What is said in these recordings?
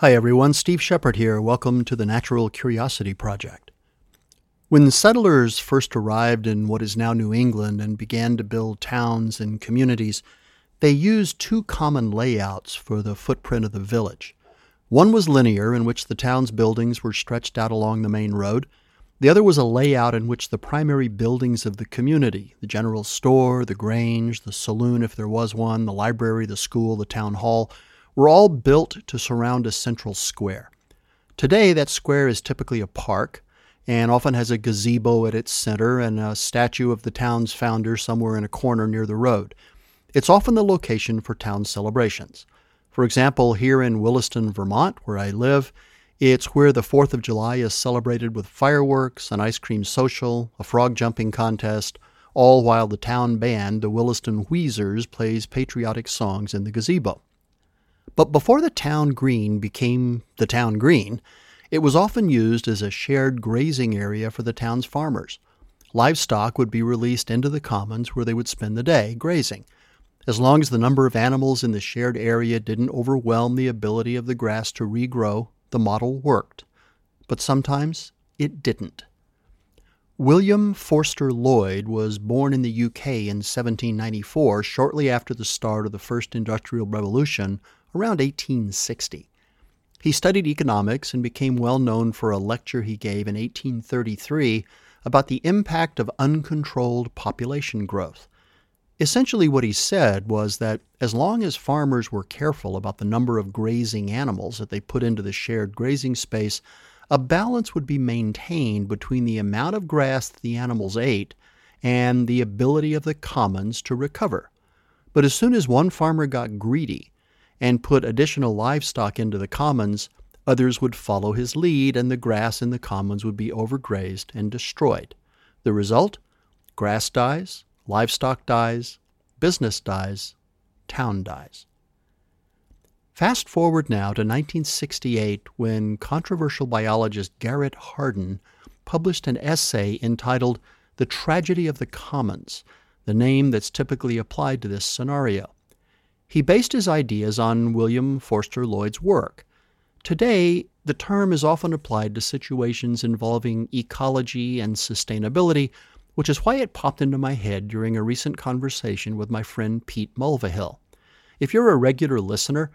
Hi everyone, Steve Shepard here. Welcome to the Natural Curiosity Project. When the settlers first arrived in what is now New England and began to build towns and communities, they used two common layouts for the footprint of the village. One was linear, in which the town's buildings were stretched out along the main road. The other was a layout in which the primary buildings of the community the general store, the grange, the saloon, if there was one, the library, the school, the town hall were all built to surround a central square. Today, that square is typically a park and often has a gazebo at its center and a statue of the town's founder somewhere in a corner near the road. It's often the location for town celebrations. For example, here in Williston, Vermont, where I live, it's where the 4th of July is celebrated with fireworks, an ice cream social, a frog jumping contest, all while the town band, the Williston Wheezers, plays patriotic songs in the gazebo. But before the town green became the town green, it was often used as a shared grazing area for the town's farmers. Livestock would be released into the commons where they would spend the day grazing. As long as the number of animals in the shared area didn't overwhelm the ability of the grass to regrow, the model worked. But sometimes it didn't. William Forster Lloyd was born in the UK in 1794, shortly after the start of the First Industrial Revolution around 1860. He studied economics and became well known for a lecture he gave in 1833 about the impact of uncontrolled population growth. Essentially, what he said was that as long as farmers were careful about the number of grazing animals that they put into the shared grazing space, a balance would be maintained between the amount of grass that the animals ate and the ability of the commons to recover. But as soon as one farmer got greedy and put additional livestock into the commons, others would follow his lead and the grass in the commons would be overgrazed and destroyed. The result? Grass dies, livestock dies, business dies, town dies. Fast forward now to 1968 when controversial biologist Garrett Hardin published an essay entitled The Tragedy of the Commons, the name that's typically applied to this scenario. He based his ideas on William Forster Lloyd's work. Today, the term is often applied to situations involving ecology and sustainability, which is why it popped into my head during a recent conversation with my friend Pete Mulvihill. If you're a regular listener,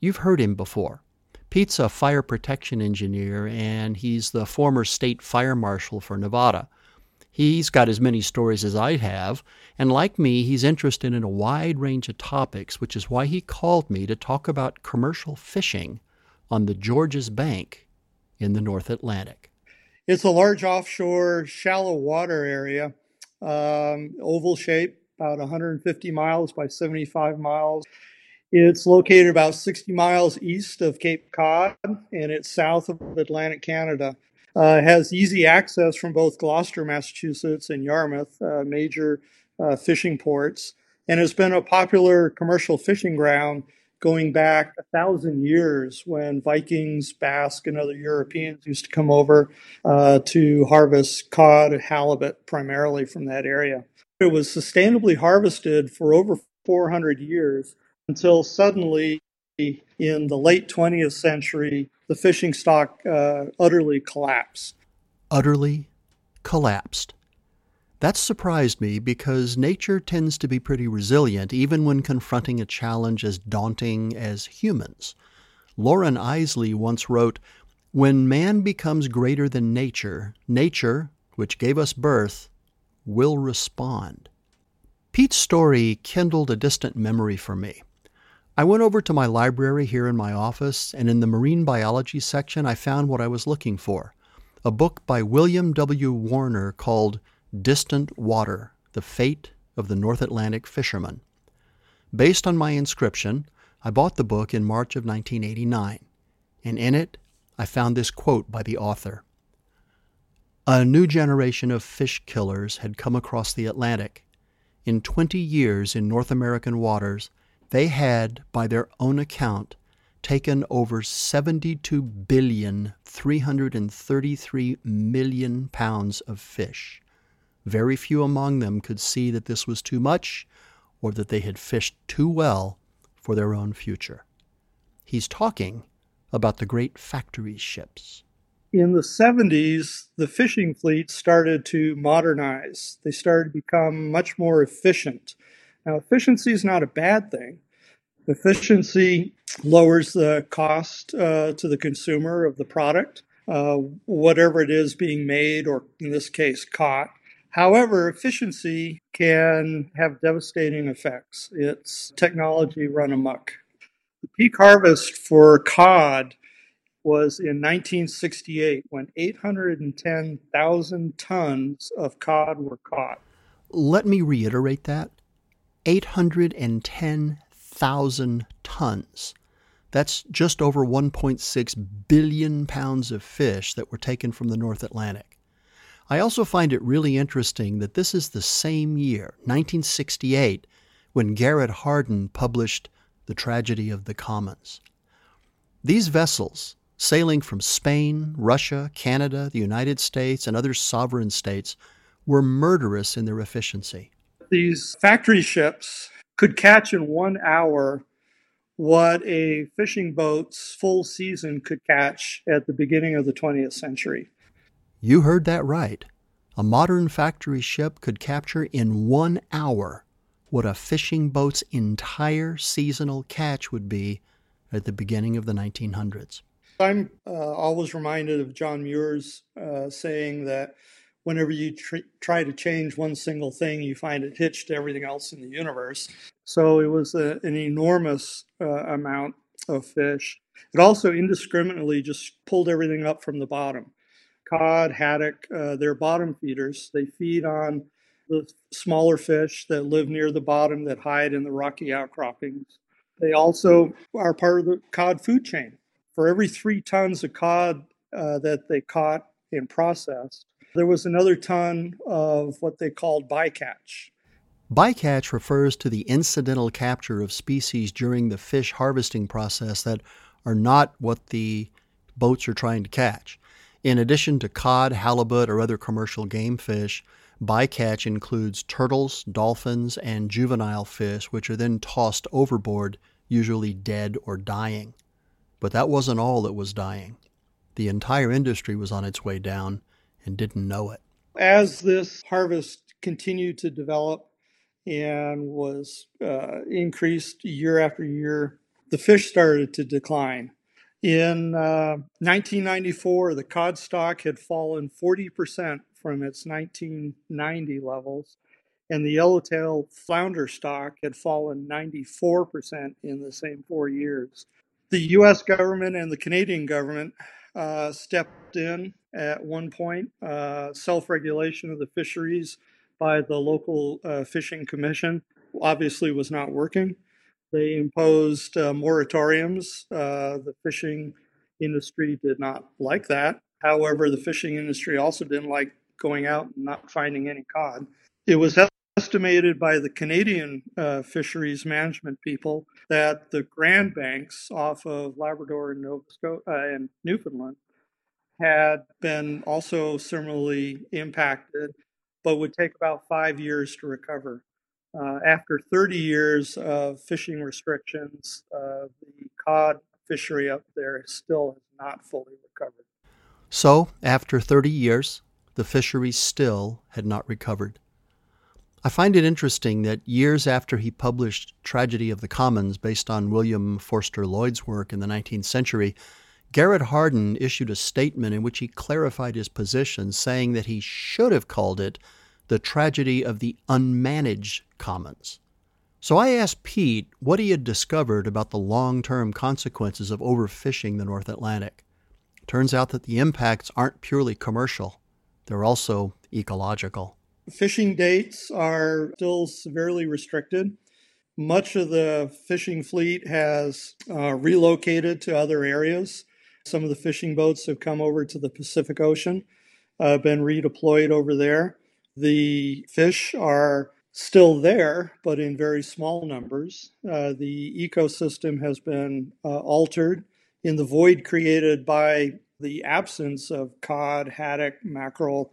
you've heard him before. Pete's a fire protection engineer, and he's the former state fire marshal for Nevada. He's got as many stories as I have, and like me, he's interested in a wide range of topics, which is why he called me to talk about commercial fishing on the Georges Bank in the North Atlantic. It's a large offshore, shallow water area, um, oval shape, about 150 miles by 75 miles. It's located about 60 miles east of Cape Cod, and it's south of Atlantic Canada. Uh, has easy access from both Gloucester, Massachusetts, and Yarmouth, uh, major uh, fishing ports, and has been a popular commercial fishing ground going back a thousand years when Vikings, Basque, and other Europeans used to come over uh, to harvest cod and halibut primarily from that area. It was sustainably harvested for over 400 years until suddenly in the late 20th century, the fishing stock uh, utterly collapsed. Utterly collapsed. That surprised me because nature tends to be pretty resilient even when confronting a challenge as daunting as humans. Loren Eiseley once wrote, When man becomes greater than nature, nature, which gave us birth, will respond. Pete's story kindled a distant memory for me. I went over to my library here in my office, and in the marine biology section, I found what I was looking for a book by William W. Warner called Distant Water The Fate of the North Atlantic Fisherman. Based on my inscription, I bought the book in March of 1989, and in it I found this quote by the author A new generation of fish killers had come across the Atlantic. In 20 years in North American waters, they had, by their own account, taken over 72 billion 333 million pounds of fish. Very few among them could see that this was too much or that they had fished too well for their own future. He's talking about the great factory ships. In the 70s, the fishing fleet started to modernize. They started to become much more efficient. Now, efficiency is not a bad thing. Efficiency lowers the cost uh, to the consumer of the product, uh, whatever it is being made, or in this case, caught. However, efficiency can have devastating effects. It's technology run amok. The peak harvest for cod was in 1968 when 810,000 tons of cod were caught. Let me reiterate that 810,000 tons. That's just over 1.6 billion pounds of fish that were taken from the North Atlantic. I also find it really interesting that this is the same year, 1968, when Garrett Hardin published The Tragedy of the Commons. These vessels, sailing from Spain, Russia, Canada, the United States, and other sovereign states, were murderous in their efficiency. These factory ships could catch in one hour what a fishing boat's full season could catch at the beginning of the 20th century. You heard that right. A modern factory ship could capture in one hour what a fishing boat's entire seasonal catch would be at the beginning of the 1900s. I'm uh, always reminded of John Muir's uh, saying that whenever you tr- try to change one single thing, you find it hitched to everything else in the universe. So it was a, an enormous uh, amount of fish. It also indiscriminately just pulled everything up from the bottom. Cod, haddock, uh, they're bottom feeders. They feed on the smaller fish that live near the bottom that hide in the rocky outcroppings. They also are part of the cod food chain. For every three tons of cod uh, that they caught and processed, there was another ton of what they called bycatch. Bycatch refers to the incidental capture of species during the fish harvesting process that are not what the boats are trying to catch. In addition to cod, halibut, or other commercial game fish, bycatch includes turtles, dolphins, and juvenile fish, which are then tossed overboard, usually dead or dying. But that wasn't all that was dying. The entire industry was on its way down, and didn't know it. As this harvest continued to develop and was uh, increased year after year, the fish started to decline. In uh, 1994, the cod stock had fallen 40% from its 1990 levels, and the yellowtail flounder stock had fallen 94% in the same four years. The US government and the Canadian government uh, stepped in at one point, uh, self regulation of the fisheries by the local uh, fishing commission obviously was not working. They imposed uh, moratoriums. Uh, the fishing industry did not like that. However, the fishing industry also didn't like going out and not finding any cod. It was estimated by the Canadian uh, fisheries management people that the Grand Banks off of Labrador and, Nova Scotia, uh, and Newfoundland had been also similarly impacted, but would take about five years to recover. Uh, after 30 years of fishing restrictions, uh, the cod fishery up there still has not fully recovered. So, after 30 years, the fishery still had not recovered. I find it interesting that years after he published Tragedy of the Commons, based on William Forster Lloyd's work in the 19th century, Garrett Hardin issued a statement in which he clarified his position, saying that he should have called it the tragedy of the unmanaged commons. So I asked Pete what he had discovered about the long term consequences of overfishing the North Atlantic. Turns out that the impacts aren't purely commercial, they're also ecological. Fishing dates are still severely restricted. Much of the fishing fleet has uh, relocated to other areas. Some of the fishing boats have come over to the Pacific Ocean, uh, been redeployed over there. The fish are still there, but in very small numbers. Uh, the ecosystem has been uh, altered in the void created by the absence of cod, haddock, mackerel,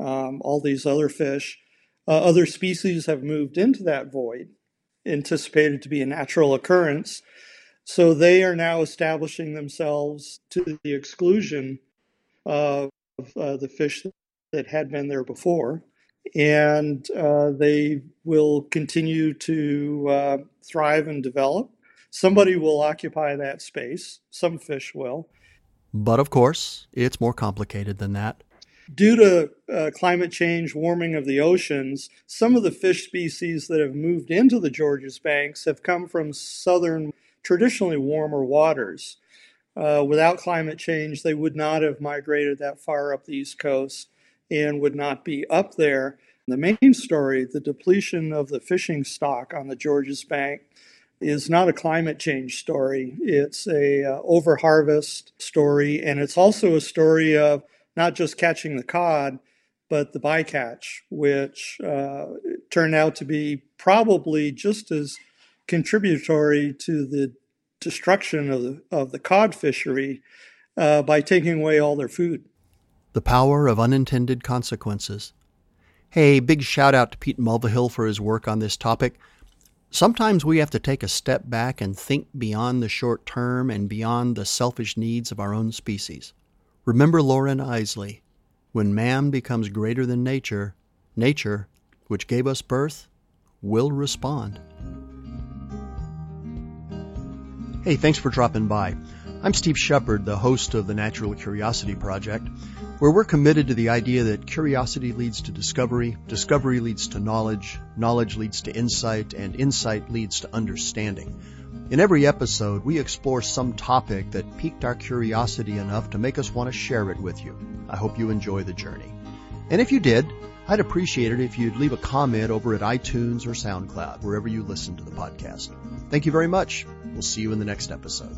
um, all these other fish. Uh, other species have moved into that void, anticipated to be a natural occurrence. So they are now establishing themselves to the exclusion of uh, the fish that had been there before. And uh, they will continue to uh, thrive and develop. Somebody will occupy that space, some fish will. But of course, it's more complicated than that. Due to uh, climate change, warming of the oceans, some of the fish species that have moved into the Georges banks have come from southern, traditionally warmer waters. Uh, without climate change, they would not have migrated that far up the East Coast and would not be up there. The main story, the depletion of the fishing stock on the Georges Bank, is not a climate change story. It's a uh, overharvest story, and it's also a story of not just catching the cod, but the bycatch, which uh, turned out to be probably just as contributory to the destruction of the, of the cod fishery uh, by taking away all their food. The power of unintended consequences. Hey, big shout out to Pete Mulvihill for his work on this topic. Sometimes we have to take a step back and think beyond the short term and beyond the selfish needs of our own species. Remember Loren Eiseley when man becomes greater than nature, nature, which gave us birth, will respond. Hey, thanks for dropping by. I'm Steve Shepard, the host of the Natural Curiosity Project where we're committed to the idea that curiosity leads to discovery, discovery leads to knowledge, knowledge leads to insight, and insight leads to understanding. In every episode, we explore some topic that piqued our curiosity enough to make us want to share it with you. I hope you enjoy the journey. And if you did, I'd appreciate it if you'd leave a comment over at iTunes or SoundCloud, wherever you listen to the podcast. Thank you very much. We'll see you in the next episode.